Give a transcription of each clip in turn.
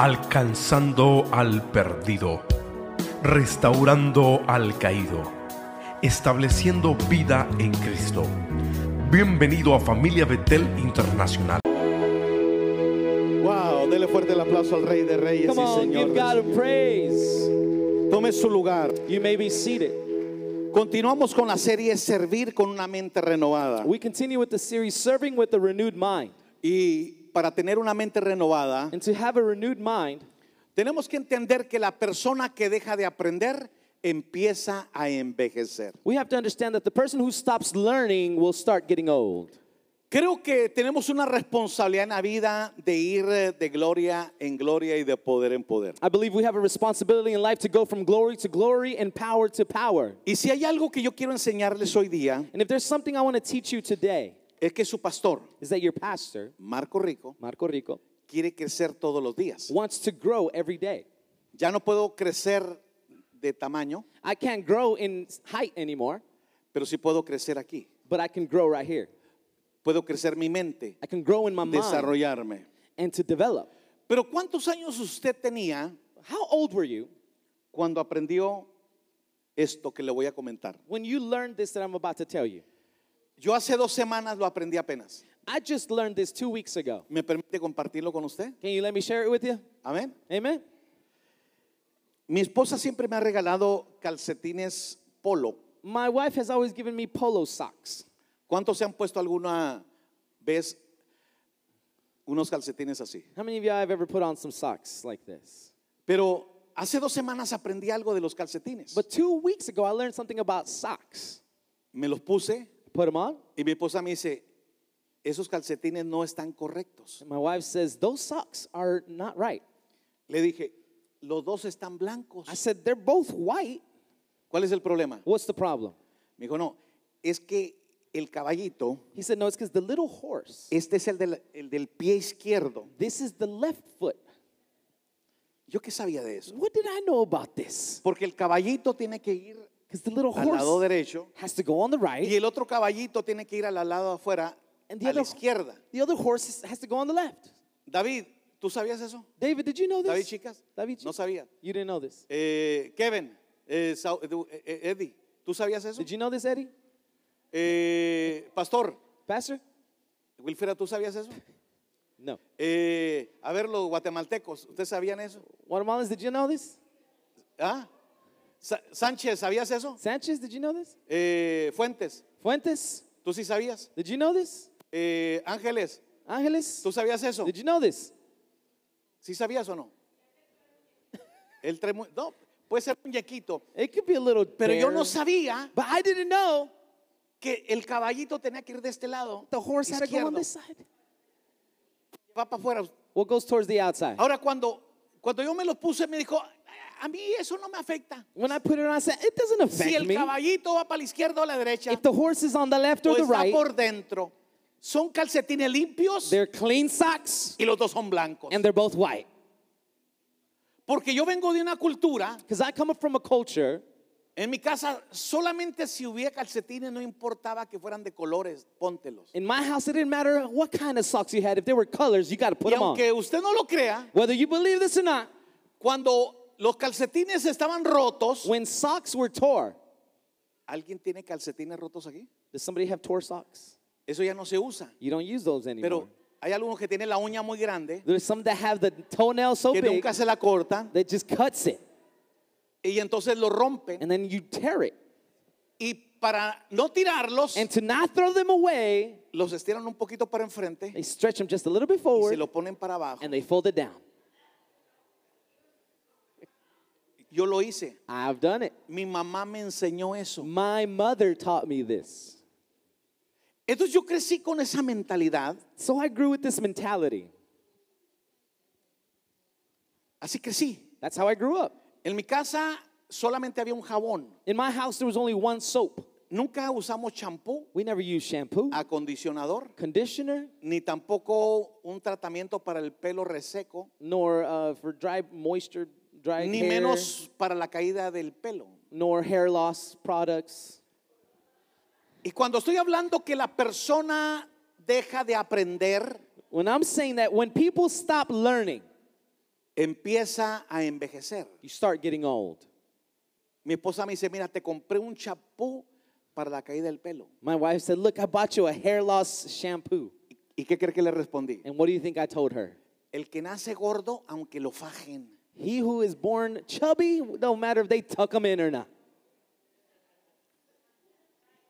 alcanzando al perdido, restaurando al caído, estableciendo vida en Cristo. Bienvenido a Familia Betel Internacional. Wow, dele fuerte el aplauso al Rey de Reyes Come y on, Señor. give God a praise. Tome su lugar. You may be seated. Continuamos con la serie Servir con una mente renovada. We continue with the series Serving with a Renewed Mind. Y para tener una mente renovada, And to have a renewed mind, tenemos que entender que la persona que deja de aprender empieza a envejecer. we have to understand that the person who stops learning will start getting old. Creo que tenemos una responsabilidad en la vida de ir eh, de gloria en gloria y de poder en poder. I believe we have a responsibility in life to go from glory to glory and power to power. Y si hay algo que yo quiero enseñarles hoy día, And if there's something I want to teach you today, es que su pastor, is that your pastor, Marco Rico, Marco Rico, quiere crecer todos los días. wants to grow every day. Ya no puedo crecer de tamaño, I can't grow in height anymore, pero sí puedo crecer aquí. but I can grow right here. Puedo crecer mi mente, I can grow in my mind desarrollarme. and to develop. Pero ¿cuántos años usted tenía How old were you cuando aprendió esto que le voy a comentar? when you learned this that I'm about to tell you? Yo hace dos semanas lo aprendí apenas. I just learned this two weeks ago. ¿Me permite compartirlo con usted? Can you let me share it with you? Amén. Amen. Mi esposa siempre me ha regalado calcetines polo. My wife has always given me polo socks. ¿Cuántos se han puesto alguna vez unos calcetines así? How many of you have ever put on some socks like this? Pero hace dos semanas aprendí algo de los calcetines. But two weeks ago, I learned something about socks. Me los puse Put them on. y mi esposa me dice, esos calcetines no están correctos. And my wife says, Those socks are not right. Le dije, los dos están blancos. I said, They're both white. ¿Cuál es el problema? What's the problem? Me dijo, no, es que el caballito, He said, No, it's because the little horse, este es el del, el del pie izquierdo. this is the left foot. ¿Yo qué sabía de eso? What did I know about this? Porque el caballito tiene que ir Because the little al lado horse derecho has to go on the y right, el otro caballito tiene que ir al lado afuera, And the a la other- izquierda. the other horse has to go on the left. David, ¿tú sabías eso? David, did you know this? David, chicas, David, no sabía. You didn't know this. Eh, Kevin, eh, Sau- eh, eh, Eddie, ¿tú sabías eso? Did you know this, Eddie? Eh, Pastor, Pastor? Wilfera, ¿tú sabías eso? No. Eh, a ver, los guatemaltecos, ¿ustedes sabían eso? Guatemalans, did you know this? ¿Ah? Sa- Sánchez, ¿sabías eso? Sanchez, did you know this? Eh, Fuentes, Fuentes, ¿tú sí sabías? did you know this? Eh, Ángeles, Angeles, ¿tú sabías eso? did you know this? ¿Sí sabías o no? El tremu- no, puede ser muñequito, It could be a little pero yo bear, no sabía But I didn't know que el caballito tenía que ir de este lado. the horse had to go on izquierdo. this side. Va para afuera. What goes towards the outside? Ahora cuando, cuando yo me lo puse me dijo, a mí eso no me afecta. When I put it on, I said, it doesn't Si affect el me. caballito va para la izquierda o la derecha, If the horse is on the left o or the está right, por dentro, son calcetines limpios they're clean socks y los dos son blancos. and they're both white. Porque yo vengo de una cultura, Because I come from a culture, en mi casa solamente si hubiera calcetines no importaba que fueran de colores, póntelos. in my house, it didn't matter what kind of socks you had. If they were colors, you got to put Y them on. aunque usted no lo crea, Whether you believe this or not, cuando los calcetines estaban rotos, when socks were tore, ¿alguien tiene calcetines rotos aquí? does somebody have tore socks? Eso ya no se usa. You don't use those anymore. Pero hay algunos que tienen la uña muy grande, There's some that have the toenail so que big nunca se la cortan that just cuts it, y entonces lo rompen. and then you tear it. Y para no tirarlos, And to not throw them away, los estiran un poquito para enfrente they stretch them just a little bit y se forward lo ponen para abajo. and they fold it down. Yo lo hice. I've done it. Mi mamá me enseñó eso. My mother taught me this. Entonces yo crecí con esa mentalidad. So I grew with this mentality. Así crecí. That's how I grew up. En mi casa solamente había un jabón. In my house, there was only one soap. Nunca usamos champú, We never used shampoo, acondicionador, conditioner, ni tampoco un tratamiento para el pelo reseco, nor uh, for dry moisture, dry ni hair, menos para la caída del pelo. nor hair loss products. Y cuando estoy hablando que la persona deja de aprender, When I'm saying that when people stop learning, empieza a envejecer. You start getting old. Mi esposa me dice, mira, te compré un champú para la caída del pelo. My wife said, Look, I bought you a hair loss shampoo. ¿Y qué cree que le respondí? And what do you think I told her? El que nace gordo, aunque lo fajen. He who is born chubby, no matter if they tuck him in or not.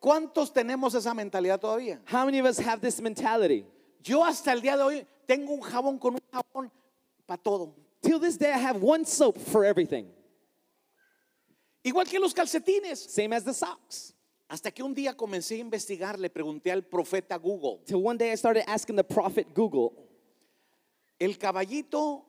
¿Cuántos tenemos esa mentalidad todavía? How many of us have this mentality? Yo hasta el día de hoy tengo un jabón con un jabón para todo. Till this day, I have one soap for everything, Igual que los calcetines. same as the socks. Hasta que un día comencé a investigar, le pregunté al profeta Google, Till one day I started asking the prophet Google, ¿el caballito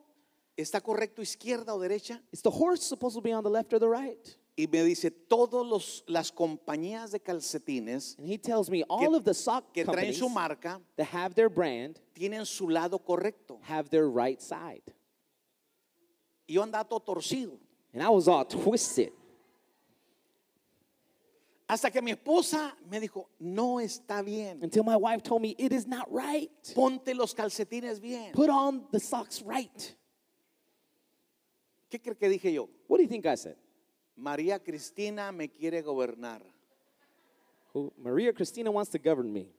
está correcto izquierda o derecha? Is the horse supposed to be on the left or the right? Y me dice, todas las compañías de calcetines And he tells me que, all of the sock que traen su marca that have their brand tienen su lado correcto. have their right side. Y yo andaba todo torcido. And I was all twisted. Hasta que mi esposa me dijo, no está bien. Until my wife told me it is not right. Ponte los calcetines bien. Put on the socks right. ¿Qué cree que dije yo? What do you think I said? María Cristina me quiere gobernar. Who, Maria Christina wants to govern me.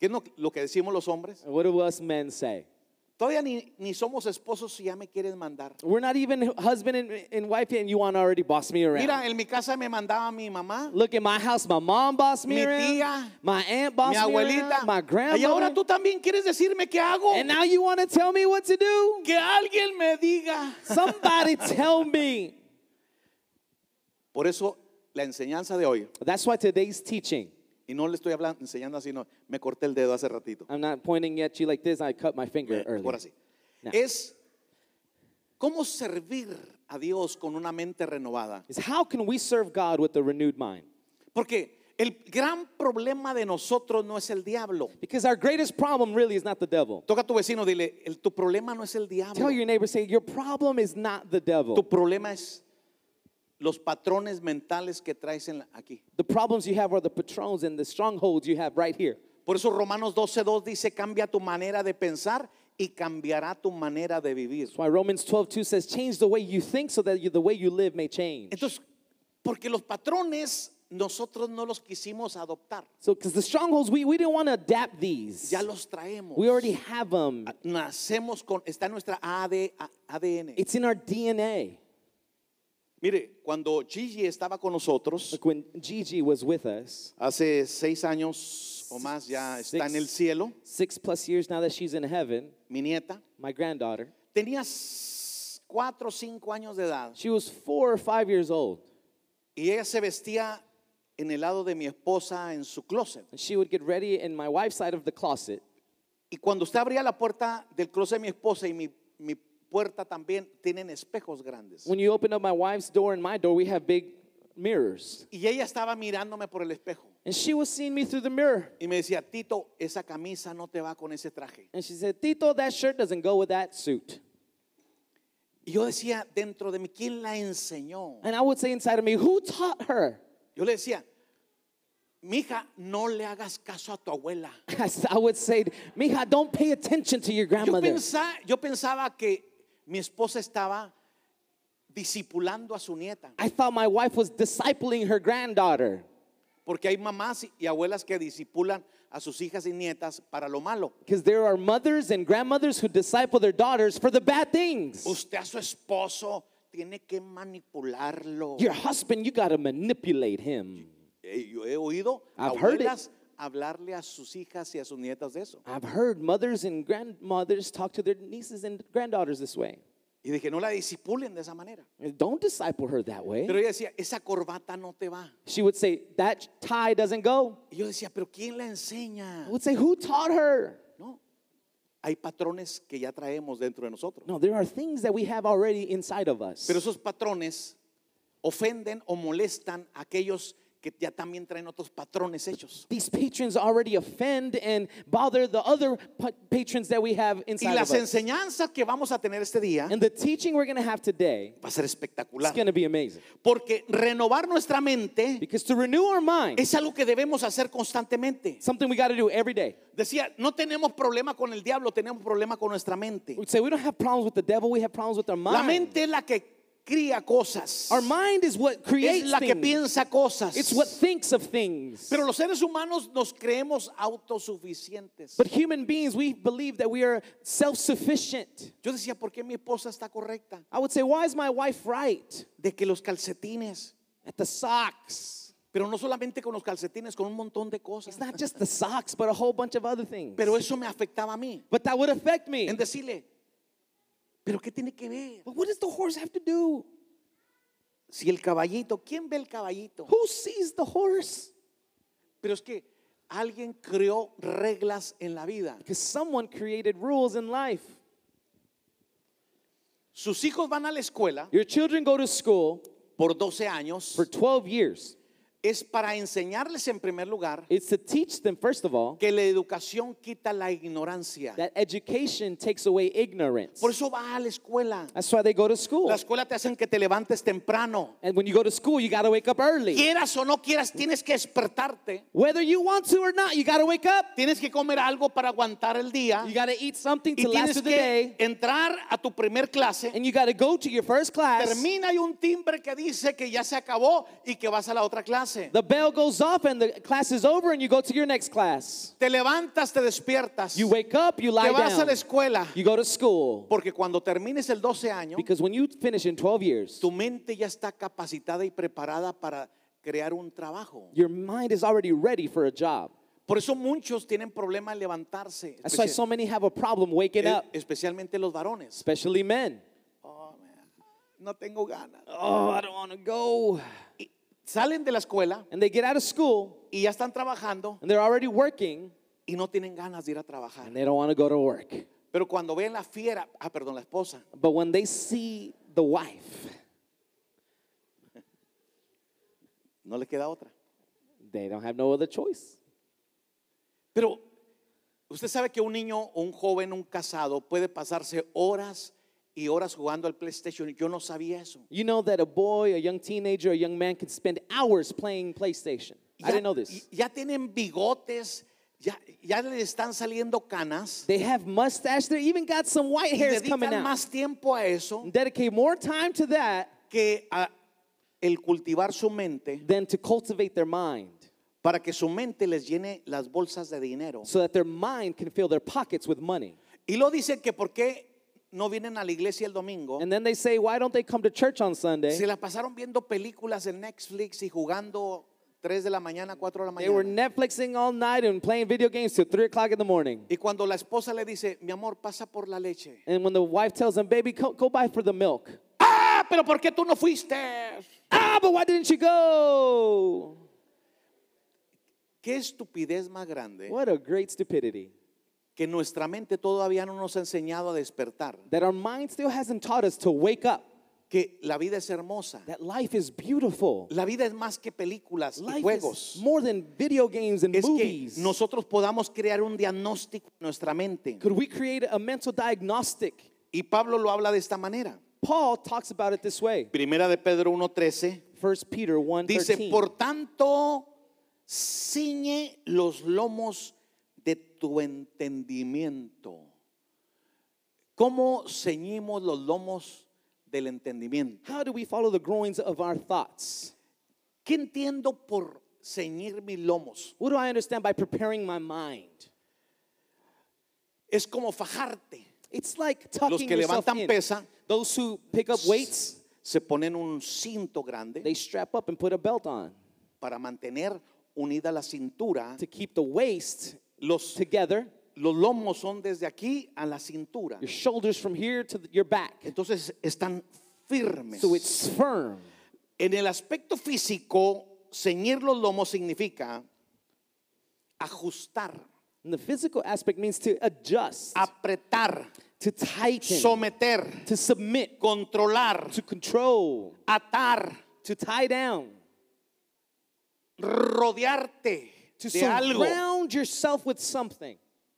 ¿Qué es lo- lo que decimos los hombres? And what do us men say? Todavía ni, ni somos esposos y ya me quieres mandar. We're not even husband and, and wife yet, and you want to already boss me around. Mira, en mi casa me mandaba mi mamá, Look at my house. My mom bossed me Mi around. tía, my aunt mi bossed me abuelita. around. My Y grandmother. ahora tú también quieres decirme qué hago. and now you want to tell me what to do? Que alguien me diga. Somebody tell me. Por eso la enseñanza de hoy, That's why today's teaching. Y no le estoy hablando, enseñando así, no, me corté el dedo hace ratito. I'm not pointing at you like this. I cut my finger Por earlier. así. No. Es cómo servir a Dios con una mente renovada. Is how can we serve God with a renewed mind? Porque el gran problema de nosotros no es el diablo. Because our greatest problem really is not the devil. Toca a tu vecino, dile, el, tu problema no es el diablo. Tell your neighbor, say, your problem is not the devil. Tu problema es los patrones mentales que traes en la- aquí. The problems you have are the patrons and the strongholds you have right here. Por eso Romanos 12.2 dice, cambia tu manera de pensar y cambiará tu manera de vivir. That's why Romans 12, says, change the way you think so that you, the way you live may change. Entonces, porque los patrones nosotros no los quisimos adoptar, So, because the strongholds, we, we didn't want to adapt these. ya los traemos. We already have them. Nacemos con, está en nuestra AD ADN. It's in our DNA. Mire, cuando Gigi estaba con nosotros, when Gigi was with us, hace seis años o más ya está en el cielo, six plus years now that she's in heaven, mi nieta, my granddaughter, tenía cuatro o cinco años de edad she was four or five years old. y ella se vestía en el lado de mi esposa en su closet. And she would get ready in my wife's side of the closet. Y cuando usted abría la puerta del closet de mi esposa y mi, mi puerta también tienen espejos grandes. When you open up my wife's door and my door, we have big mirrors. Y ella estaba mirándome por el espejo And she was seeing me through the mirror. y me decía, Tito, esa camisa no te va con ese traje. And she said, Tito, that shirt doesn't go with that suit. Y yo decía dentro de mí, ¿quién la enseñó? And I would say inside of me, who taught her? Yo le decía, mija, no le hagas caso a tu abuela. I would say, Mija, don't pay attention to your Yo, grandmother. pensa- yo pensaba que mi esposa estaba discipulando a su nieta, I thought my wife was discipling her granddaughter. porque hay mamás y- abuelas que disipulan a sus hijas y nietas para lo malo. Because there are mothers and grandmothers who disciple their daughters for the bad things. Usted a su esposo tiene que manipularlo. Your husband, you got to manipulate him. Eh, Yo he oído I've heard it. abuelas hablarle a sus hijas y a sus nietas de eso. I've heard mothers and grandmothers talk to their nieces and granddaughters this way. Y dije, no la disipulen de esa manera. Don't disciple her that way. Pero ella decía, esa corbata no te va. She would say, That tie doesn't go. Y yo decía, pero ¿quién la enseña? I would say, Who taught her? No. Hay patrones que ya traemos dentro de nosotros. No, there are things that we have already inside of us. Pero esos patrones ofenden o molestan a aquellos que ya también traen otros patrones hechos. These patrons already offend and bother the other pa- patrons that we have Y inside las of us. enseñanzas que vamos a tener este día And the teaching we're going to have today va a ser is espectacular. going to be amazing. Porque renovar nuestra mente Because to renew our mind, es algo que debemos hacer constantemente. something we got to do every day. Decía, no tenemos problema con el diablo, tenemos problema con nuestra mente. We say we don't have problems with the devil, we have problems with our La mind. mente es la que cría cosas. Our mind is what Es creates la que things. piensa cosas. It's what thinks of things. Pero los seres humanos nos creemos autosuficientes. But human beings, we believe that we are self-sufficient. Yo decía, ¿por qué mi esposa está correcta? I would say, why is my wife right? De que los calcetines, At the socks. pero no solamente con los calcetines, con un montón de cosas. It's not just the socks, but a whole bunch of other things. Pero eso me afectaba a mí. But that would affect me. En decirle, ¿pero qué tiene que ver? But what does the horse have to do? Si el caballito, ¿quién ve el caballito? Who sees the horse? Pero es que alguien creó reglas en la vida. Because someone created rules in life. Sus hijos van a la escuela Your children go to school por 12 años. for 12 years. Es para enseñarles en primer lugar It's to teach them, first of all, que la educación quita la ignorancia. that education takes away ignorance. Por eso va a la escuela. That's why they go to school. La escuela te hacen que te levantes temprano. And when you go to school, you got to wake up early. Quieras o no quieras, tienes que despertarte. Whether you want to or not, you got to wake up. Tienes que comer algo para aguantar el día. You got to eat something Y to last tienes through the que day. entrar a tu primer clase. And you got to go to your first class. Termina y un timbre que dice que ya se acabó y que vas a la otra clase. The bell goes off and the class is over and you go to your next class. Te levantas, te despiertas. You wake up, you Te lie vas a la down. escuela. You go to school. Porque cuando termines el 12 año, Because when you finish in 12 years, tu mente ya está capacitada y preparada para crear un trabajo. your mind is already ready for a job. Por eso muchos tienen problema en levantarse, That's why so many have a problem waking eh, up, especialmente los varones. especially men. No tengo ganas. Oh, I don't want to go. Y salen de la escuela And they get out of school y ya están trabajando and they're already working y no tienen ganas de ir a trabajar. and they don't want to go to work. Pero cuando ven la fiera, ah, perdón, la esposa, But when they see the wife, no le queda otra. they don't have no other choice. Pero usted sabe que un niño un joven, un casado, puede pasarse horas y horas jugando al PlayStation. Yo no sabía eso. You know that a boy, a young teenager, a young man can spend hours playing PlayStation. I didn't know this. ya tienen bigotes, ya, ya le están saliendo canas. They have mustache. They even got some white hairs coming out. más tiempo a eso Dedicate more time to that que a el cultivar su mente than to cultivate their mind para que su mente les llene las bolsas de dinero. so that their mind can fill their pockets with money. Y lo dicen que por qué no vienen a la iglesia el domingo. And then they say, why don't they come to church on Sunday? Se la pasaron viendo películas en Netflix y jugando 3 de la mañana, 4 de la They were mañana. Netflixing all night and playing video games till 3 o'clock in the morning. Y cuando la esposa le dice, mi amor, pasa por la leche. And when the wife tells them, baby, go, go buy for the milk. Ah, pero ¿por qué tú no fuiste? Ah, but why didn't you go? Qué estupidez más grande What a great stupidity. Que nuestra mente todavía no nos ha enseñado a despertar. That our mind still hasn't taught us to wake up. Que la vida es hermosa. That life is beautiful. La vida es más que películas y Life juegos. is more than video games and Es que movies. nosotros podamos crear un diagnóstico en nuestra mente. Could we create a mental diagnostic? Y Pablo lo habla de esta manera. Paul talks about it this way. Primera de Pedro 1.13 1 Peter 1 dice, por tanto, ciñe los lomos tu entendimiento. ¿Cómo ceñimos los lomos del entendimiento? How do we follow the groins of our thoughts? ¿Qué entiendo por ceñir mis lomos? What do I understand by preparing my mind? Es como fajarte. It's like tucking que yourself levantan in. pesa, Those who pick up weights, Se ponen un cinto grande they strap up and put a belt on para mantener unida la cintura. to keep the waist Los, together, los lomos son desde aquí a la cintura. your shoulders from here to the- your back. Entonces están firmes. So it's firm. En el aspecto físico, ceñir los lomos significa ajustar, And the physical aspect means to adjust, apretar, to tighten, someter, to submit, controlar, to control, atar. to tie down. rodearte To de algo. Surround yourself with something.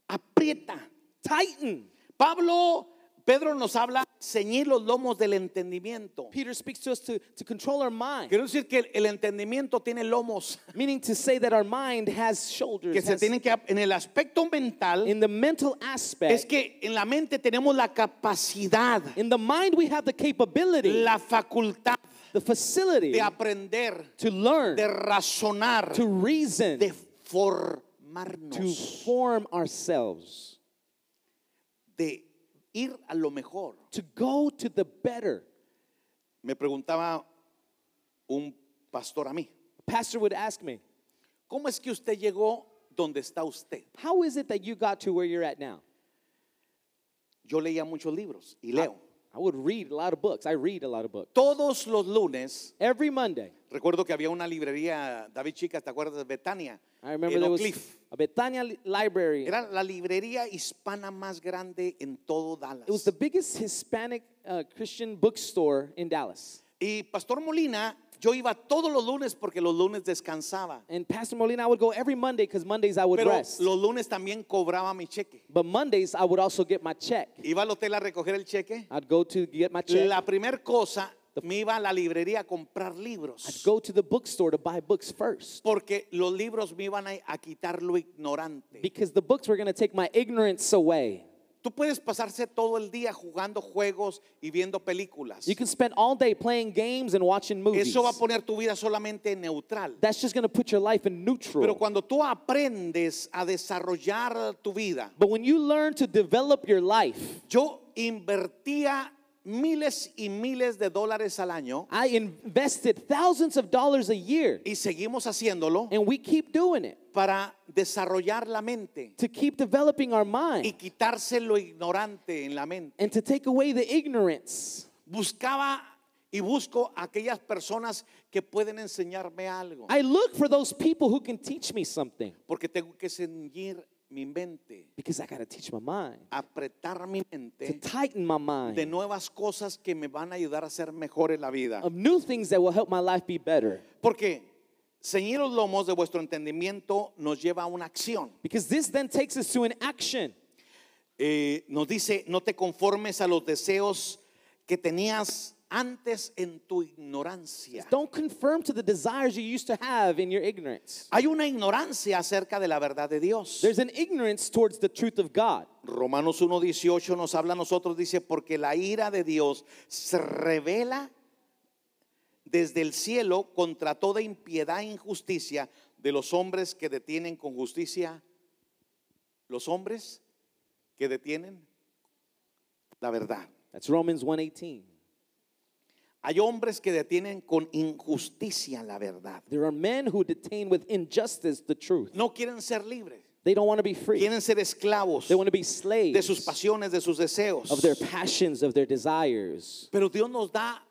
Aprieta. Tighten. Pablo, Pedro nos habla ceñir los lomos del entendimiento. Peter speaks to us to, to control our mind, Quiero decir que el entendimiento tiene lomos meaning to say that our mind has shoulders. que se has- tienen que en el aspecto mental in the mental aspect, es que en la mente tenemos la capacidad, in the mind we have the capability, la facultad the facility de aprender, to learn, de razonar, to reason, de to formarnos, form ourselves, de ir a lo mejor. to go to the better. Me preguntaba un pastor a mí, Pastor would ask me, ¿cómo es que usted llegó donde está usted? How is it that you got to where you're at now? Yo leía muchos libros y leo. I would read a lot of books. I read a lot of books. Todos los lunes, Every Monday, recuerdo que había una librería, David Chicas, ¿te acuerdas de Betania? I remember en there was Cliff. a Betania li- library. Era la librería hispana más grande en todo Dallas. It was the biggest Hispanic uh, Christian bookstore in Dallas. Y Pastor Molina, yo iba todos los lunes porque los lunes descansaba. And Pastor Molina, I would go every Monday because Mondays I would Pero rest. los lunes también cobraba mi cheque. But Mondays I would also get my check. Iba al hotel a recoger el cheque. I'd go to get my check. La primera cosa, me iba a la librería a comprar I'd libros. go to the bookstore to buy books first Porque los libros me iban a, a quitar lo ignorante. because the books were going to take my ignorance away. Tú puedes pasarse todo el día jugando juegos y viendo películas. You can spend all day playing games and watching movies. Eso va a poner tu vida solamente neutral. That's just going to put your life in neutral. Pero cuando tú aprendes a desarrollar tu vida, But when you learn to develop your life, yo invertía miles y miles de dólares al año I invested thousands of dollars a year, y seguimos haciéndolo and we keep doing it para desarrollar la mente to keep developing our y mind quitarse lo ignorante en la mente. and to take away the ignorance. Buscaba y busco aquellas personas que pueden enseñarme algo, I look for those people who can teach me something porque tengo que ceñir mi mente, because I got to teach my mind, apretar mi to mente tighten my de mind nuevas cosas que me van a ayudar a ser mejor en la vida. of new things that will help my life be better. Porque ceñir los lomos de vuestro entendimiento nos lleva a una acción. Because this then takes us to an action. Eh, nos dice, no te conformes a los deseos que tenías antes en tu ignorancia. Don't conform to the desires you used to have in your ignorance. Hay una ignorancia acerca de la verdad de Dios. There's an ignorance towards the truth of God. Romanos 1.18 nos habla a nosotros, dice, porque la ira de Dios se revela desde el cielo contra toda impiedad e injusticia de los hombres que detienen con justicia, los hombres que detienen la verdad. That's Romans 1:18. Hay hombres que detienen con injusticia la verdad. There are men who detain with injustice the truth. No quieren ser libres, They don't want to be free. quieren ser esclavos They want to be de slaves sus pasiones, de sus deseos. of their passions, of their desires. Pero Dios nos da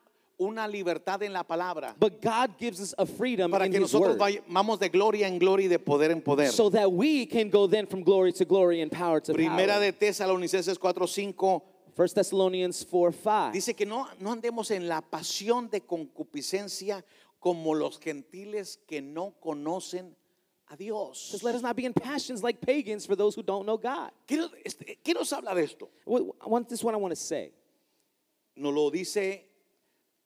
una libertad en la palabra But God gives us a freedom para in que nosotros word, vayamos de gloria en gloria y de poder en poder. so that we can go then from glory to glory and power to Primera power. de Tesalonicenses 4:5 1 Thessalonians 4 5. dice que no, no andemos en la pasión de concupiscencia como los gentiles que no conocen a Dios. says, Let us not be in passions like pagans for those who don't know God. ¿Qué, este, qué nos habla de esto? What- I want, this is what I want to say. Nos lo dice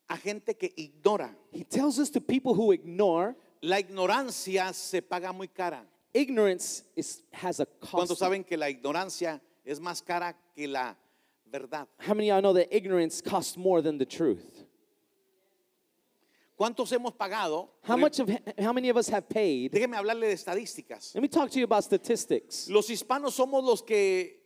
a gente que ignora. He tells us to people who ignore, La ignorancia se paga muy cara. ignorance is, has a ¿Cuántos cost. saben que la ignorancia es más cara que la verdad? How many of y'all know that ignorance costs more than the truth? ¿Cuántos hemos pagado? How much of how many of us have paid? Déjeme hablarle de estadísticas. Let me talk to you about statistics. Los hispanos somos los que,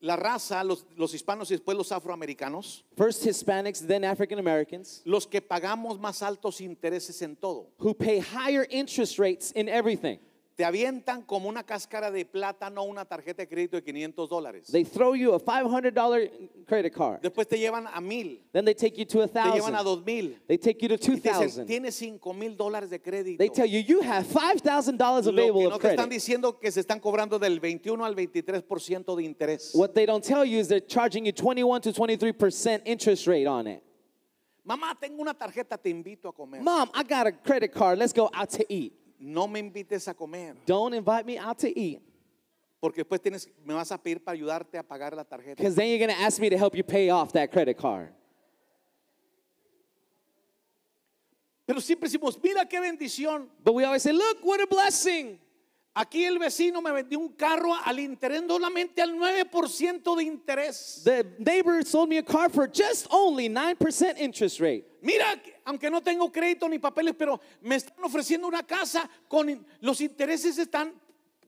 la raza, los, los hispanos y después los afroamericanos, First Hispanics, then African Americans, los que pagamos más altos intereses en todo. who pay higher interest rates in everything. Te avientan como una cáscara de plátano una tarjeta de crédito de 500 dólares. They throw you a $500 credit card. Después te llevan a mil, Then they take you to a te llevan a thousand. dos mil. They take you to dicen, 2000 tienes 5 mil dólares de crédito. They tell you you have $5,000 Lo que available no of te están diciendo que se están cobrando del 21 al 23% de interés. What they don't tell you is they're charging you 21 to 23% interest rate on it. Mamá, tengo una tarjeta, te invito a comer. Mom, I got a credit card. Let's go out to eat. No me invites a comer, Don't invite me out to eat. porque después tienes, me vas a pedir para ayudarte a pagar la tarjeta. Because then you're going to ask me to help you pay off that credit card. Pero siempre decimos, mira qué bendición. But we always say, look, what a blessing. Aquí el vecino me vendió un carro al interés, solamente al 9% de interés. The neighbor sold me a car for just only 9% interest rate. Mira, aunque no tengo crédito ni papeles, pero me están ofreciendo una casa con los intereses están,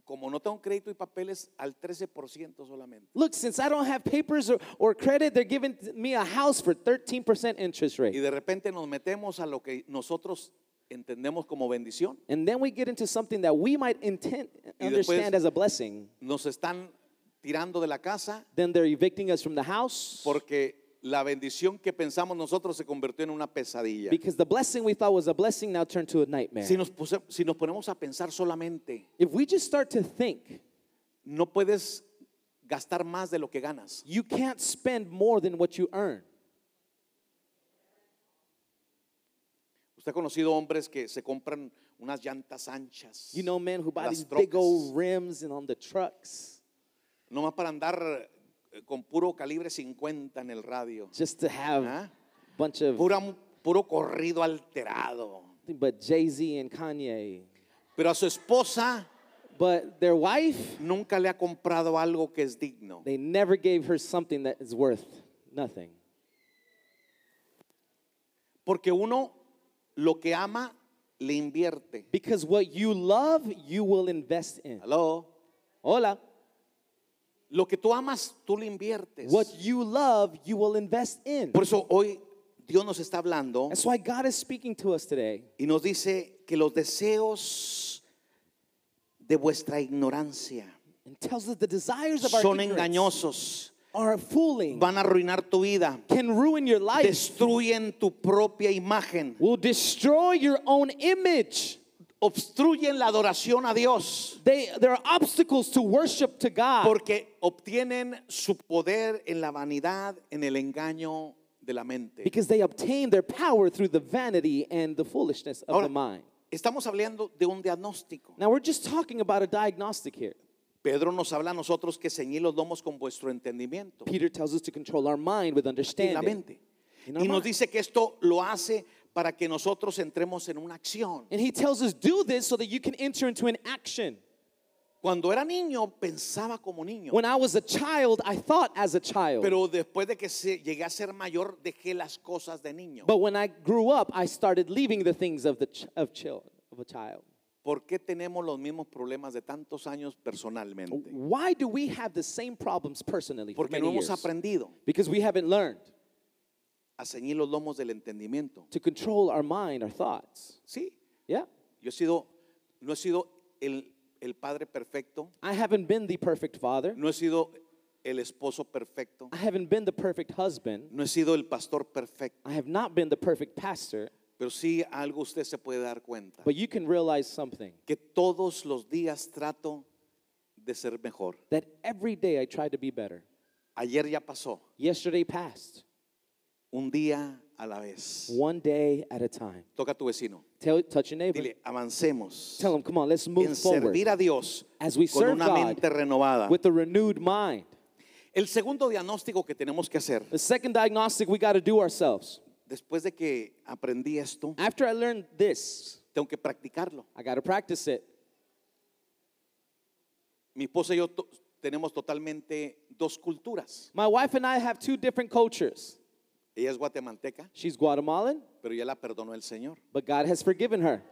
como no tengo crédito y papeles, al 13% solamente. Look, since I don't have papers or, or credit, they're giving me a house for 13% interest Y rate. de repente nos metemos a lo que nosotros entendemos como bendición. And then we get into something that we might intend, Y después- understand as a blessing. Nos están tirando de la casa Then they're evicting us from the house porque la bendición que pensamos nosotros se convirtió en una pesadilla. because the blessing we thought was a blessing now turned to a nightmare. Si nos, puse- si nos ponemos a pensar solamente, If we just start to think, no puedes gastar más de lo que ganas. you can't spend more than what you earn. Usted ha conocido hombres que se compran unas llantas anchas. You know men who buy these big trocas, old rims and on the trucks nomás para andar eh, con puro calibre 50 en el radio. just to have ¿Ah? a bunch of Pura- puro corrido alterado. but Jay-Z and Kanye. Pero a su esposa But their wife, nunca le ha comprado algo que es digno. they never gave her something that is worth nothing. Porque uno lo que ama le invierte. Because what you love, you will invest in. Aló. Hola. Lo que tú amas, tú le inviertes. What you love, you will invest in. Por eso hoy Dios nos está hablando That's why God is speaking to us today. y nos dice que los deseos de vuestra ignorancia And tells us the desires of our son ignorance engañosos, are fooling, van a arruinar tu vida, can ruin your life, destruyen tu propia imagen, will destroy your own image. obstruyen la adoración a Dios They, there are obstacles to worship to God porque obtienen su poder en la vanidad, en el engaño de la mente. because they obtain their power through the vanity and the foolishness of Ahora, the mind. estamos hablando de un diagnóstico. Now, we're just talking about a diagnostic here. Pedro nos habla a nosotros que ceñid los lomos con vuestro entendimiento Peter tells us to control our mind with la understanding. mente. In our Y nos dice que esto lo hace para que nosotros entremos en una acción. And he tells us, do this so that you can enter into an action. Cuando era niño pensaba como niño, When I was a child, I thought as a child. pero después de que se, llegué a ser mayor dejé las cosas de niño. But when I grew up, I started leaving the things of the ch- of child of a child. ¿Por qué tenemos los mismos problemas de tantos años personalmente? Why do we have the same problems personally for Porque no hemos years? aprendido Because we haven't learned a ceñir los lomos del entendimiento. to control our mind, our thoughts. Sí, Yeah. yo he sido, no he sido el, el padre perfecto, I haven't been the perfect father. no he sido el esposo perfecto, I haven't been the perfect husband. no he sido el pastor perfecto, I have not been the perfect pastor. Pero sí algo usted se puede dar cuenta, But you can realize something que todos los días trato de ser mejor. that every day I try to be better. Ayer ya pasó, Yesterday passed, un día a la vez. one day at a time. Toca a tu vecino, Tell, touch your neighbor. dile, avancemos Tell him, come on, let's move en forward servir a Dios as we con serve una God mente renovada. with a renewed mind. El segundo diagnóstico que tenemos que hacer, The second diagnostic we got to do ourselves. Después de que aprendí esto, After I learned this, tengo que practicarlo. I got to practice it. Mi esposa y yo to- tenemos totalmente dos culturas. My wife and I have two different cultures. Ella es guatemalteca, She's Guatemalan, pero ya la perdonó el Señor. but God has forgiven her.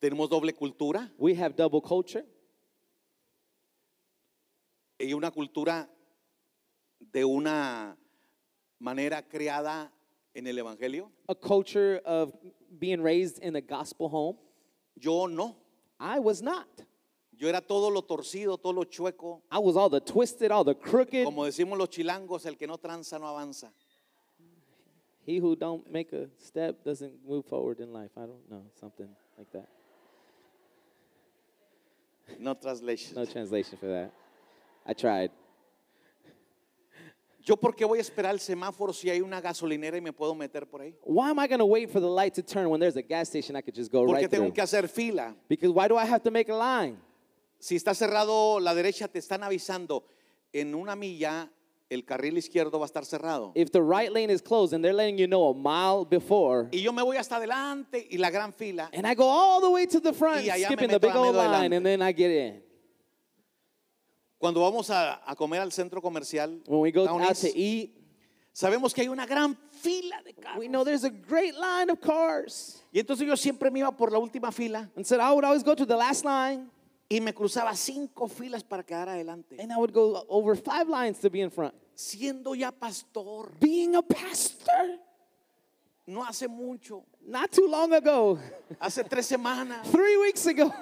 Tenemos doble cultura We have double culture. y una cultura de una manera creada en el Evangelio. A culture of being raised in a gospel home. Yo no. I was not. Yo era todo lo torcido, todo lo chueco. I was all the twisted, all the crooked. Como decimos los chilangos, el que no tranza no avanza. He who don't make a step doesn't move forward in life. I don't know, something like that. No translation. No translation for that. I tried. Yo por qué voy a esperar el semáforo si hay una gasolinera y me puedo meter por ahí? Why am I going to wait for the light to turn when there's a gas station I could just go Porque right tengo through? que hacer fila. Because why do I have to make a line? Si está cerrado la derecha, te están avisando. En una milla, el carril izquierdo va a estar cerrado. If the right lane is closed and they're letting you know a mile before, Y yo me voy hasta adelante y la gran fila. and I go all the way to the front, Y allá me skipping the big old line, adelante. and then I get in. Cuando vamos a, a comer al centro comercial, When we go out East, to eat, sabemos que hay una gran fila de carros. we know there's a great line of cars. Y entonces yo siempre me iba por la última fila And said I would always go to the last line, y me cruzaba cinco filas para quedar adelante. and I would go over five lines to be in front. Siendo ya pastor, Being a pastor, no hace mucho, not too long ago, hace tres semanas. three weeks ago,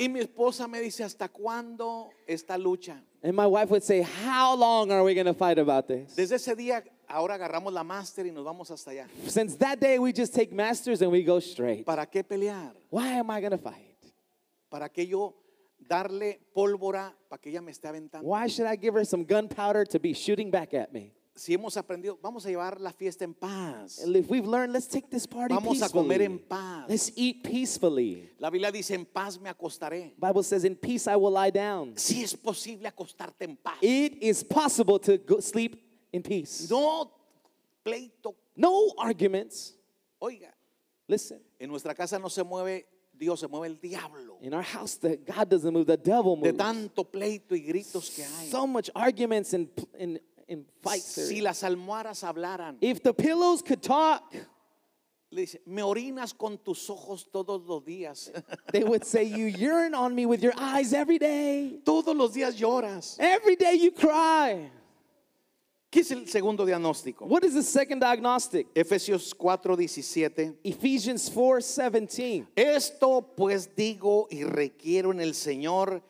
Y mi esposa me dice, ¿hasta cuándo esta lucha? and my wife would say, How long are we going to fight about this? Desde ese día, ahora agarramos la máster y nos vamos hasta allá. Since that day, we just take masters and we go straight. ¿Para qué pelear? Why am I going to fight? ¿Para qué yo darle pólvora para que ella me esté aventando? Why should I give her some gunpowder to be shooting back at me? Si hemos aprendido, vamos a llevar la fiesta en paz. If we've learned, let's take this party Vamos a comer en peacefully. paz. Let's eat peacefully. La Biblia dice, en paz me acostaré. Bible says, "In peace I will lie down." Si es posible acostarte en paz. It is possible to go sleep in peace. No pleito. No arguments. Oiga, Listen, en nuestra casa no se mueve Dios, se mueve el diablo. in our house, the God doesn't move; the devil moves. De tanto pleito y gritos que hay. So much arguments and and, and fights. Si las almohadas hablaran, If the pillows could talk, le dice, me orinas con tus ojos todos los días. they would say, "You urine on me with your eyes every day. todos los días lloras. Every day you cry." ¿Qué es el segundo diagnóstico? What is the second diagnostic? Efesios 4:17. Ephesians 4:17. Esto pues digo y requiero en el Señor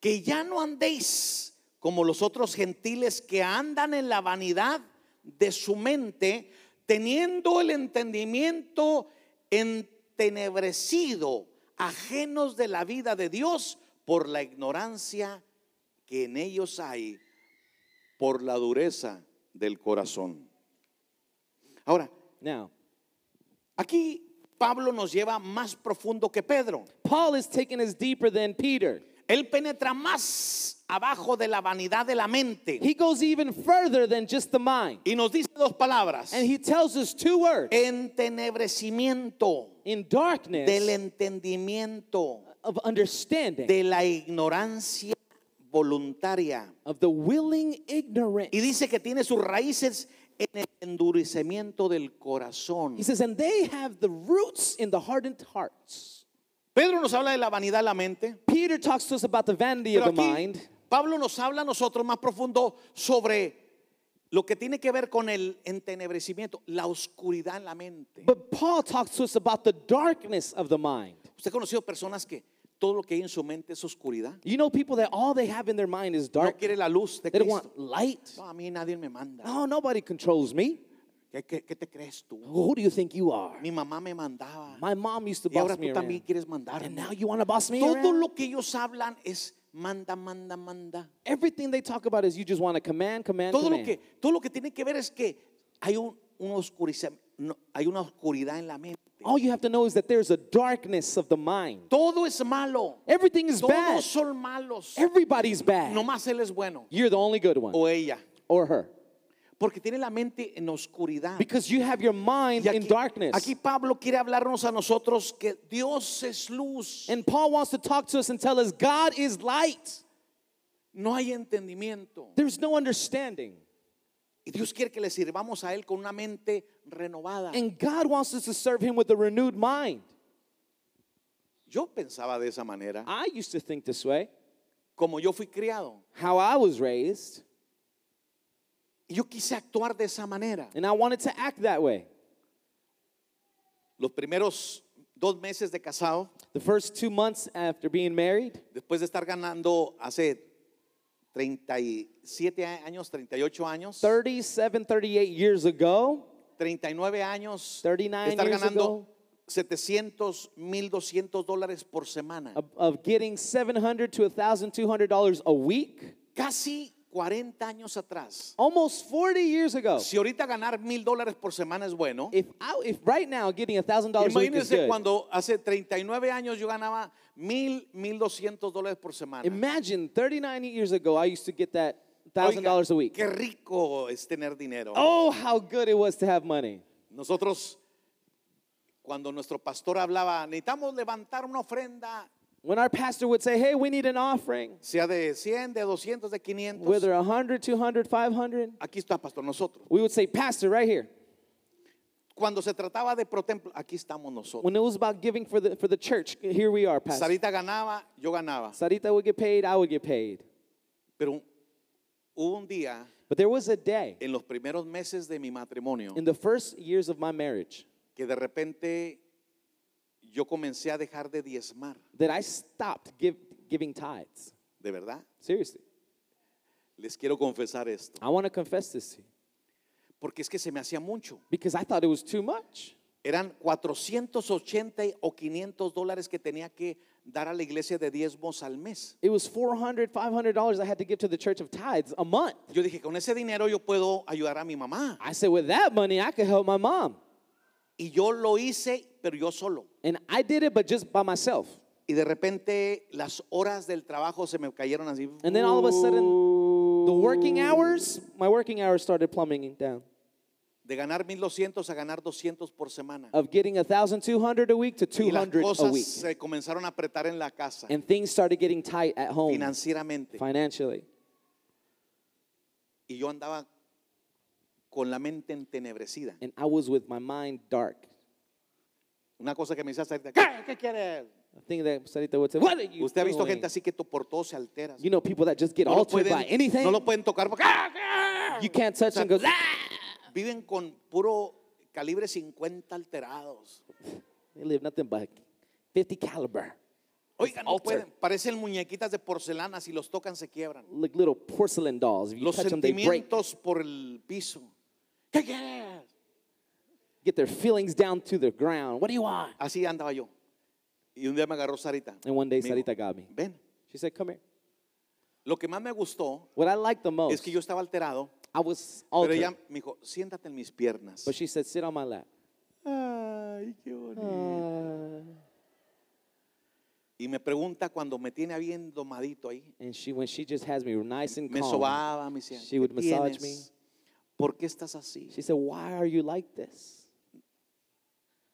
que ya no andéis como los otros gentiles que andan en la vanidad de su mente, teniendo el entendimiento entenebrecido, ajenos de la vida de Dios por la ignorancia que en ellos hay, por la dureza del corazón. Ahora, Now, Aquí Pablo nos lleva más profundo que Pedro. Paul is taking us deeper than Peter. Él penetra más abajo de la vanidad de la mente. He goes even further than just the mind. Y nos dice dos palabras. And he tells us two words. Entenebrecimiento In darkness del entendimiento, of understanding, de la ignorancia voluntaria. of the willing ignorance. Y dice que tiene sus raíces en el endurecimiento del corazón. He says, and they have the roots in the hardened hearts. Pedro nos habla de la vanidad de la mente. Peter talks to us about the vanity Pero of the aquí mind. Pablo nos habla a nosotros más profundo sobre lo que tiene que ver con el entenebrecimiento, la oscuridad en la mente. But Paul talks to us about the darkness of the mind. ¿Usted ha conocido personas que todo lo que hay en su mente es oscuridad? You know people that all they have in their mind is No dark. quiere la luz de They don't Cristo. want light. No, a mí nadie me manda. Oh, nobody controls me. ¿Qué, qué- qué te crees tú? Who do you think you are? Mi mamá me mandaba. My mom used to Y ahora boss me tú también around. quieres mandarme. And now you want to boss me Todo around? lo que ellos hablan es manda, manda, manda. Everything they talk about is you just want to command, command, Todo lo command. que, todo lo que tiene que ver es que hay, un, un oscuriza- no, hay una oscuridad en la mente. All you have to know is that there's a darkness of the mind. Todo es malo. Everything is bad. Todos son malos. Everybody's bad. Nomás él es bueno. You're the only good one. O ella. Or her. Porque tiene la mente en oscuridad. Because you have your mind Y in darkness. aquí Pablo quiere hablarnos a nosotros que Dios es luz. And Paul wants to talk to us and tell us God is light. No hay entendimiento. There's no understanding. Y Dios quiere que le sirvamos a Él con una mente renovada. And God wants us to serve him with a renewed mind. Yo pensaba de esa manera. I used to think this way. Como yo fui criado. How I was raised. Y yo quise actuar de esa manera. And I wanted to act that way. Los primeros dos meses de casado, The first two months after being married, después de estar ganando hace 37 años, 38 años, 37, 38 years ago, 39 años, 39 de estar years ganando ago. 700, 1200 dólares por semana. of, of getting 700 to $1,200 a week, Casi 40 años atrás, Almost 40 years ago. si ahorita ganar mil dólares por semana es bueno, If, I, if right now getting $1,000 a week is good, cuando hace 39 años yo ganaba mil, mil doscientos dólares por semana. imagine 39 years ago I used to get that Oiga, $1,000 a week. Qué rico es tener dinero. Oh, how good it was to have money. Nosotros, cuando nuestro pastor hablaba, necesitamos levantar una ofrenda, When our pastor would say, hey, we need an offering, sea de 100, de 200, de 500. whether 100, 200, 500, Aquí está, pastor, nosotros. we would say, Pastor, right here. Cuando se trataba de protemplo, aquí estamos nosotros. When it was about giving for the, for the church, here we are, Pastor. Sarita ganaba, yo ganaba. Sarita would get paid, I would get paid. Pero hubo un día But there was a day en los primeros meses de mi matrimonio in the first years of my marriage que de repente yo comencé a dejar de diezmar, that I stopped give, giving tithes. de verdad. Seriously. Les quiero confesar esto, I want to confess this to you porque es que se me hacía mucho. because I thought it was too much. Eran 480 o 500 dólares que tenía que dar a la iglesia de diezmos al mes. It was $400, $500 I had to give to the church of tithes a month. Yo dije, con ese dinero yo puedo ayudar a mi mamá. I said, with that money, I could help my mom. Y yo lo hice, pero yo solo. And I did it, but just by myself. Y de repente las horas del trabajo se me cayeron así. And then all of a sudden, the working hours, my working hours started plummeting down. De ganar 1200 a ganar 200 por semana. Of getting 1,200 a week to Y las 200 a cosas week. se comenzaron a apretar en la casa, And things started getting tight at home financieramente. financially. Y yo andaba con la mente entenebrecida. And I was with my mind dark. Una cosa que me dice Sarita, ¿qué, ¿Qué quieres? I think that Sarita would say, What are you Usted ha visto doing?" gente así que to- por todo se altera. You know people that just get No lo, altered pueden, by anything. no lo pueden tocar porque ¡Ah, qué! you can't touch and go, "Ah!" viven con puro calibre 50 alterados. They live nothing but 50 caliber. Oiga, no pueden, parecen muñequitas de porcelana, si los tocan se quiebran. Like little porcelain dolls. If you Los touch them, they break. sentimientos por el piso. ¿Qué quieres? Get their feelings down to the ground. What do you want? Así andaba yo. Y un día me agarró Sarita. And one day Me dijo, Sarita got me. Ven. She said, Come here. Lo que más me gustó What I liked the most, es que yo estaba alterado, I was pero altered. ella me dijo, siéntate en mis piernas. But she said, Sit on my lap. Ay, qué bonito. Uh, Y me pregunta cuando me tiene bien domadito ahí. and she, when she just has me nice and Me calm, sobaba, me decía, She "¿Qué would massage tienes? ¿Por qué estás así? she said, Why are you like this?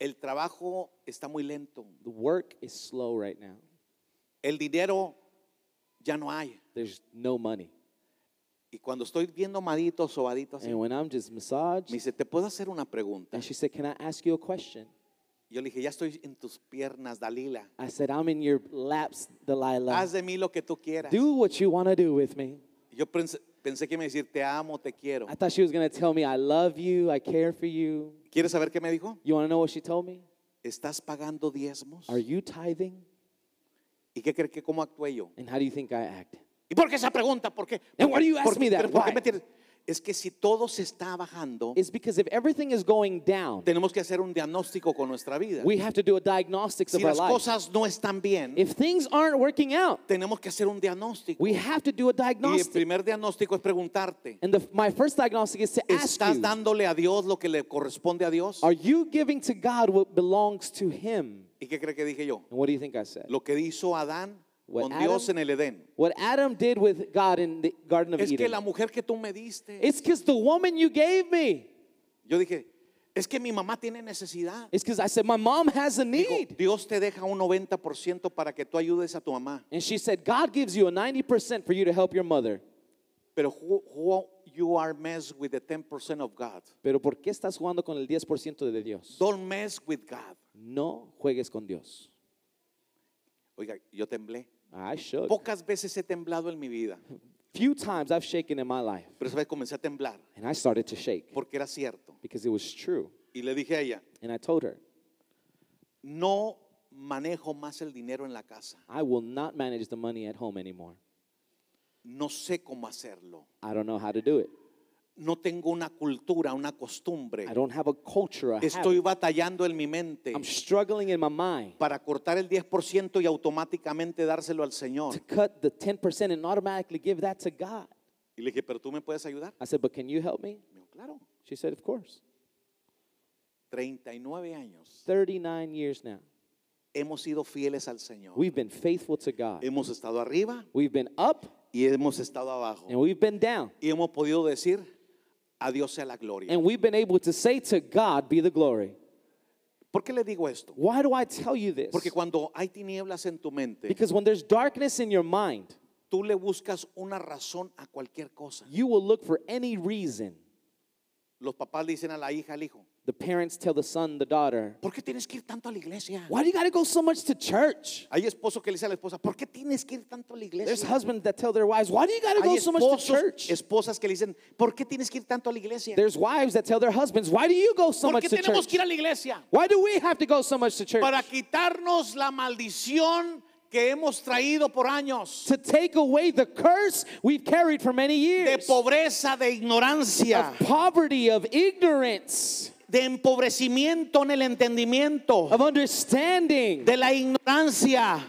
El trabajo está muy lento. The work is slow right now. El dinero ya no hay. There's no money. Y cuando estoy bien domadito, sobadito así, And when I'm just massaged, me dice, ¿te puedo hacer una pregunta? and she said, Can I ask you a question? Yo le dije, ya estoy en tus piernas, Dalila. I said, I'm in your laps, Delilah. Haz de mí lo que tú quieras. Do what you want to do with me. Yo pensé, pensé que me decir, te amo, te quiero. I thought she was going to tell me, I love you, I care for you. ¿Quieres saber qué me dijo? You want to know what she told me? ¿Estás pagando diezmos? Are you tithing? ¿Y qué crees que cómo actué yo? And how do you think I act? ¿Y por qué esa pregunta? ¿Por qué? And why do you ask ¿Por qué- me that? por qué me tienes- Es que si todo se está bajando, It's because if everything is going down, tenemos que hacer un diagnóstico con nuestra vida. we have to do a diagnostics Si of our las life. cosas no están bien, If things aren't working out, tenemos que hacer un diagnóstico. we have to do a Y el diagnostic. primer diagnóstico es preguntarte, And the, my first diagnostic is to ask ¿estás you, dándole a Dios lo que le corresponde a Dios? are you giving to God what belongs to Him? ¿Y qué cree que dije yo? And what do you think I said? Lo que hizo Adán What con Dios Adam- en el Edén. What Adam did with God in the Garden of Es que Eden. la mujer que tú me diste, It's because the woman you gave me. yo dije, es que mi mamá tiene necesidad. It's because I said, my mom has a need. Dios te deja un 90% para que tú ayudes a tu mamá. And she said, God gives you a 90% for you to help your mother. Pero who, who you are mess with the 10% of God. Pero ¿por qué estás jugando con el 10% de Dios? Don't mess with God. No juegues con Dios. Oiga, yo temblé. I should. Pocas veces he temblado en mi vida, Few times I've shaken in my life. pero esa vez comencé a temblar And I started to shake porque era cierto. because it was true. Y le dije a ella, And I told her, no manejo más el dinero en la casa. I will not manage the money at home anymore. No sé cómo hacerlo. I don't know how to do it. No tengo una cultura, una costumbre. I don't have a culture, a Estoy habit. batallando en mi mente I'm struggling in my mind para cortar el 10% y automáticamente dárselo al Señor. to cut the 10% and automatically give that to God. Y le dije, pero tú me puedes ayudar. I said, But can you help me? Me dijo, claro. She said, Of course. 39 años 39 years now. hemos sido fieles al Señor. We've been faithful to God. Hemos estado arriba We've been up y hemos estado abajo. and we've been down. Y hemos podido decir, a Dios sea la gloria. And we've been able to say to God be the glory. ¿Por qué le digo esto? Why do I tell you this? Porque cuando hay tinieblas en tu mente, Because when there's darkness in your mind, tú le buscas una razón a cualquier cosa. you will look for any reason. Los papás le dicen a la hija, al hijo, The parents tell the son, the daughter, ¿por qué tienes que ir tanto a la iglesia? Why do you got to go so much to church? Hay esposos que le dicen a la esposa, ¿por qué tienes que ir tanto a la There's husbands that tell their wives, Why do you got to Hay go so much to esposos, church? esposas que le dicen, ¿por qué tienes que ir tanto a la iglesia? There's wives that tell their husbands, Why do you go so ¿Por much qué to tenemos church? que ir a la iglesia? Why do we have to go so much to church? Para quitarnos la maldición que hemos traído por años To take away the curse we've carried for many de years pobreza, de ignorancia, of poverty, of ignorance, de empobrecimiento en el entendimiento, of understanding, de la ignorancia,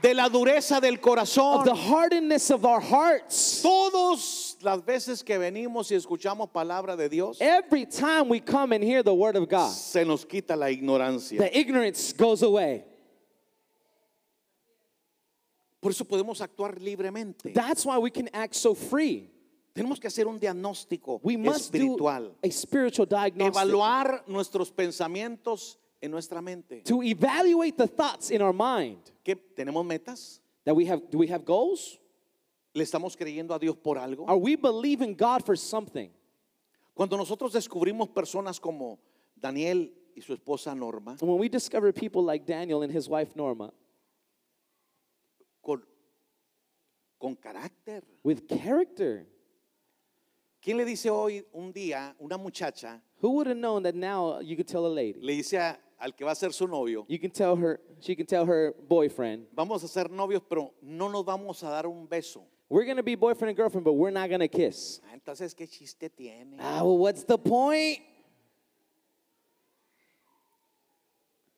de la dureza del of corazón. the hardness of our hearts. Todas las veces que venimos y escuchamos palabra de Dios, Every time we come and hear the word of God, se nos quita la ignorancia. the ignorance goes away. Por eso podemos actuar libremente. That's why we can act so free. Tenemos que hacer un diagnóstico We must do espiritual. a spiritual diagnostic Evaluar nuestros pensamientos en nuestra mente. to evaluate the thoughts in our mind. ¿Qué? ¿Tenemos metas? That we have, do we have goals? ¿Le estamos creyendo a Dios por algo? Are we believing God for something? Cuando nosotros descubrimos personas como Daniel y su esposa Norma, when we discover people like Daniel and his wife Norma con, con carácter. with character, ¿Quién le dice hoy un día, una muchacha, who would have known that now you could tell a lady? le dice a- al que va a ser su novio, You can tell her, she can tell her boyfriend, vamos a ser novios, pero no nos vamos a dar un beso? we're going to be boyfriend and girlfriend, but we're not going to kiss. Ah, entonces, ¿qué chiste tiene? Ah, well, what's the point?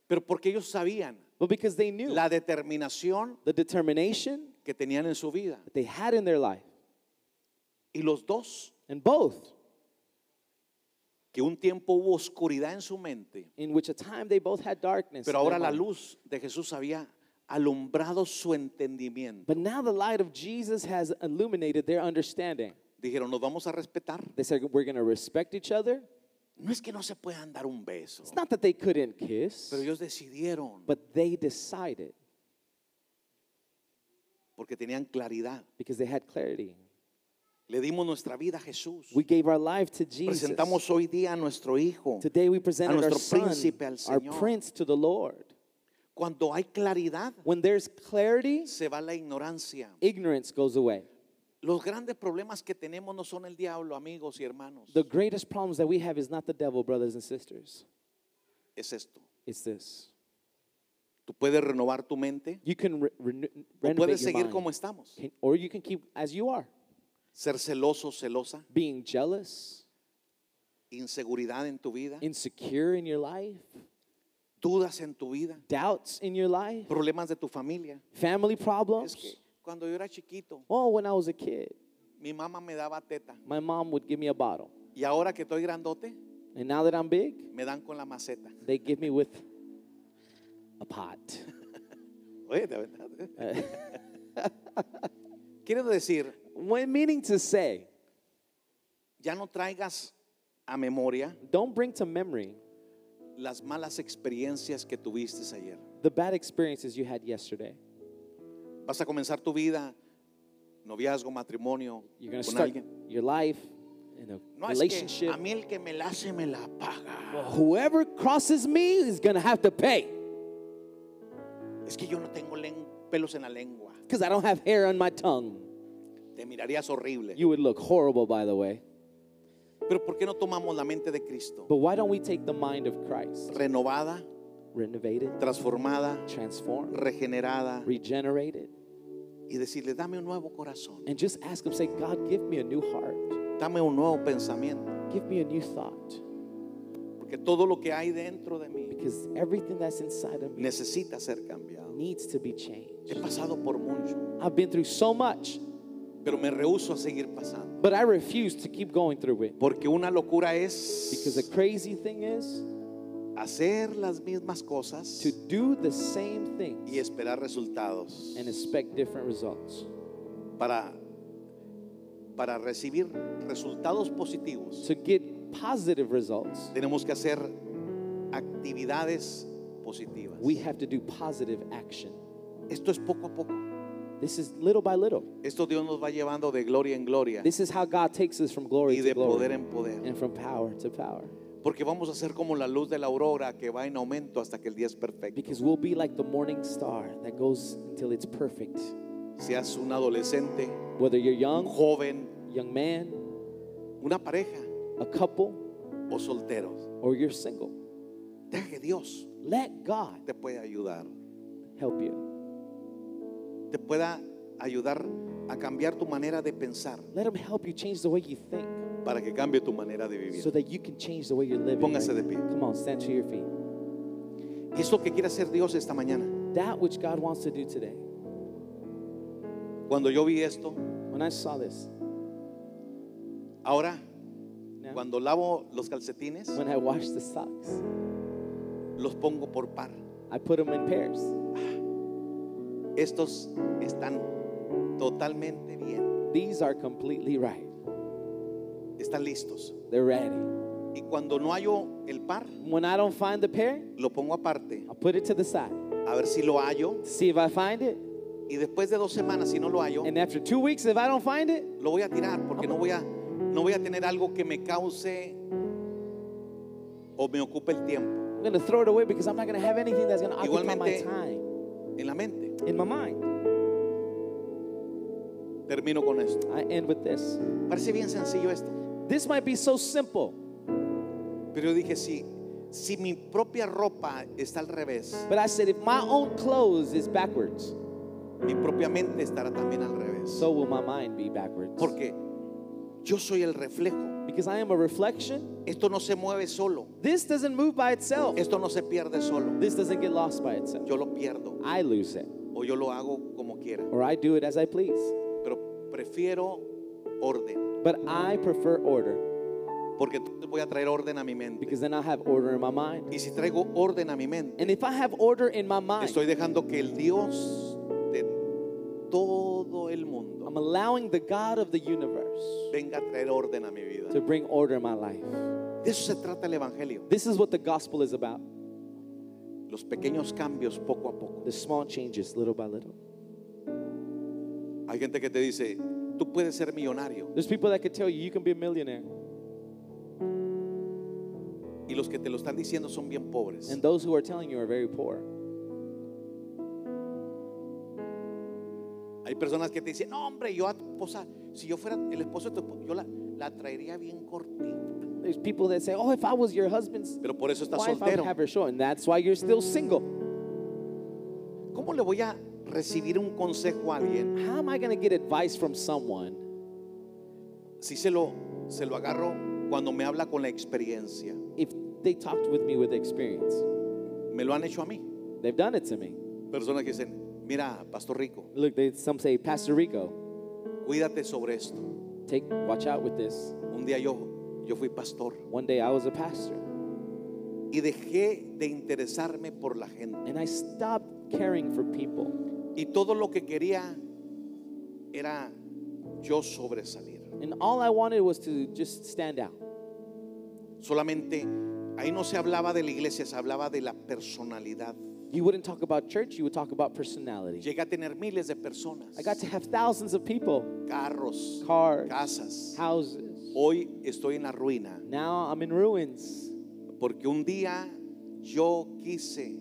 Pero porque ellos sabían Well, because they knew la determinación the determination que tenían en su vida. that they had in their life. Y los dos, And both, que un tiempo hubo oscuridad en su mente, in which a time they both had darkness. in pero ahora la mind. luz de Jesús había alumbrado su entendimiento. But now the light of Jesus has illuminated their understanding. Dijeron, nos vamos a respetar. They said, we're going to respect each other. No es que no se puedan dar un beso, It's not that they couldn't kiss, pero ellos decidieron but they decided porque tenían claridad. because they had clarity. Le dimos nuestra vida a Jesús. We gave our life to Jesus. Presentamos hoy día a nuestro hijo. Today we presented our nuestro son, príncipe, al our Señor. prince to the Lord. Cuando hay claridad, When there's clarity, se va la ignorancia. ignorance goes away. Los grandes problemas que tenemos no son el diablo, amigos y hermanos. The greatest problems that we have is not the devil, brothers and sisters. Es esto. It's this. Tú puedes renovar tu mente You can re- renew- o puedes seguir mind. como estamos. Can- or you can keep as you are, Ser celoso, celosa, being jealous, inseguridad en tu vida, insecure in your life, dudas en tu vida, doubts in your life, problemas de tu familia. family Es problems. que cuando yo era chiquito, Oh, when I was a kid, mi mamá me daba teta my mom would give me a bottle. y ahora que estoy grandote, And now that I'm big, me dan con la maceta. they give me with a pot. Oye, de verdad. Quiero decir, When meaning to say, ya no traigas a memoria don't bring to memory las malas experiencias que tuviste ayer. the bad experiences you had yesterday. Vas a comenzar tu vida, noviazgo, matrimonio You're to con start alguien. your life in a No es que a mí el que me la hace me la paga. Well, whoever crosses me is going to have to pay Es que yo no tengo pelos en la lengua. because I don't have hair on my tongue. Te mirarías horrible. You would look horrible, by the way. Pero ¿por qué no tomamos la mente de Cristo? But why don't we take the mind of Christ, Renovada, renovated, transformada, transformed, regenerada regenerated, y decirle, dame un nuevo corazón, and just ask Him, say, God, give me a new heart, dame un nuevo pensamiento, give me a new thought, porque todo lo que hay dentro de mí because everything that's inside of me necesita ser cambiado. needs to be changed. He pasado por mucho. I've been through so much. Pero me rehúso a seguir pasando. But I refuse to keep going through it. Porque una locura Because the es crazy thing is hacer las mismas cosas to do the same things y esperar resultados. and expect different results. Para, para recibir resultados positivos, To get positive results, tenemos que hacer actividades positivas. we have to do positive action. Esto es poco a poco. This is little by little. Esto Dios nos va llevando de gloria en gloria This is how God takes us from glory y to de poder glory en poder. and from power to power. Porque vamos a ser como la luz de la aurora que va en aumento hasta que el día es perfecto. Because we'll be like the morning star that goes until it's perfect. Seas un adolescente, Whether you're un young, joven, young man, una pareja a couple, o solteros. or you're single, Deja que Dios let God te pueda ayudar. help you. Te pueda ayudar a cambiar tu manera de pensar Let Him help you change the way you think para que cambie tu manera de vivir. so that you can change the way you're living. Póngase right de pie. Come on, stand to your feet. ¿Qué es lo que quiere hacer Dios esta mañana? That which God wants to do today. Cuando yo vi esto, When I saw this, ahora now, cuando lavo los calcetines, when I wash the socks, los pongo por par. I put them in pairs. Estos están totalmente bien, These are completely right. están listos. They're ready. Y cuando no hallo el par, When I don't find the pair, lo pongo aparte, I'll put it to the side. a ver si lo hallo. See if I find it. Y después de dos semanas, si no lo hallo, And after two weeks, if I don't find it, lo voy a tirar porque no voy a, no voy a tener algo que me cause o me ocupe el tiempo I'm going to throw it away because I'm not going to have anything that's going to occupy my Igualmente- time en la mente. in my mind. Termino con esto. I end with this. Parece bien sencillo esto, This might be so simple, pero yo dije, si, si mi propia ropa está al revés, but I said if my own clothes is backwards, mi propia mente estará también al revés. so will my mind be backwards. Porque yo soy el reflejo. Because I am a reflection. Esto no se mueve solo. This doesn't move by itself. Esto no se pierde solo. This doesn't get lost by itself. Yo lo pierdo I lose it, o yo lo hago como quiera. or I do it as I please. Pero prefiero orden. But I prefer order Porque voy a traer orden a mi mente. because then I have order in my mind. Y si traigo orden a mi mente, And if I have order in my mind, estoy dejando que el Dios I'm allowing the God of the universe venga a traer orden a mi vida. to bring order in my life. De eso se trata el Evangelio. This is what the gospel is about Los pequeños cambios poco a poco. the small changes, little by little. Hay gente que te dice, tú puedes ser millonario. There's people that could tell you you can be a millionaire, Y los que te lo están diciendo son bien pobres. and those who are telling you are very poor. Hay personas que te dicen, no hombre, yo a tu esposa, si yo fuera el esposo de tu esposa, yo la, la traería bien cortita. There's people that say, "Oh, if I was your husband's Pero por eso estás wife, I would soltero. have her short," and that's why you're still single. ¿Cómo le voy a recibir un consejo a alguien How am I going to get advice from someone si se lo, se lo agarro cuando me habla con la experiencia? if they talked with me with experience? Me lo han hecho a mí. They've done it to me. Personas que dicen, mira, Pastor Rico, Look, they, some say, Pastor Rico, cuídate sobre esto. take watch out with this. Un día yo, yo fui pastor One day I was a pastor, y dejé de interesarme por la gente. and I stopped caring for people, Y todo lo que quería era yo sobresalir. and all I wanted was to just stand out. Solamente ahí no se hablaba de la iglesia, se hablaba de la personalidad. You wouldn't talk about church; you would talk about personality. Llegué a tener miles de personas, I got to have thousands of people, carros, cars, casas. houses. Hoy estoy en la ruina Now I'm in ruins porque un día yo quise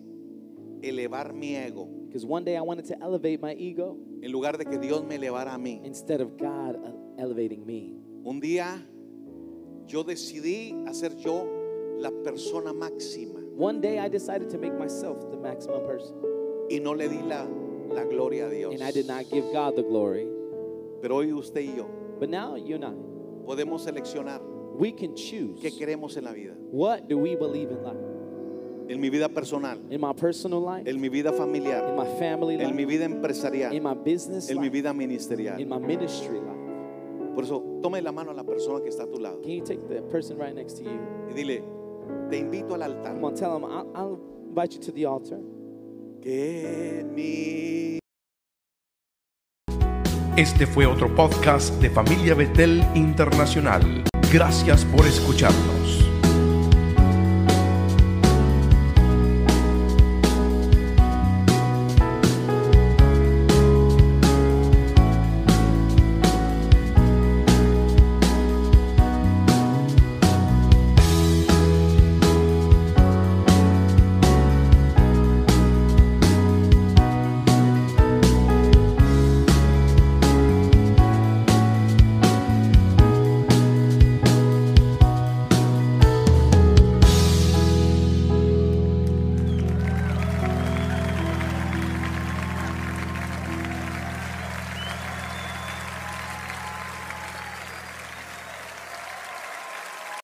elevar mi ego because one day I wanted to elevate my ego en lugar de que Dios me elevara a mí. instead of God elevating me. Un día yo decidí hacer yo la persona máxima One day I decided to make myself the maximum person, y no le di la, la gloria a Dios. and I did not give God the glory. Pero hoy usted y yo But now you and I, podemos seleccionar we can choose qué queremos en la vida. what do we believe in life. en mi vida personal, in my personal life, en mi vida in familiar, my family en mi life, vida in empresarial, my business en mi life, vida in ministerial. my ministry life. Por eso, tome la mano a la persona que está a tu lado Can you take the person right next to you? y dile, te invito al altar. Come on, tell them, I'll, I'll invite you to the altar. Que mi Este fue otro podcast de Familia Betel Internacional. Gracias por escucharnos.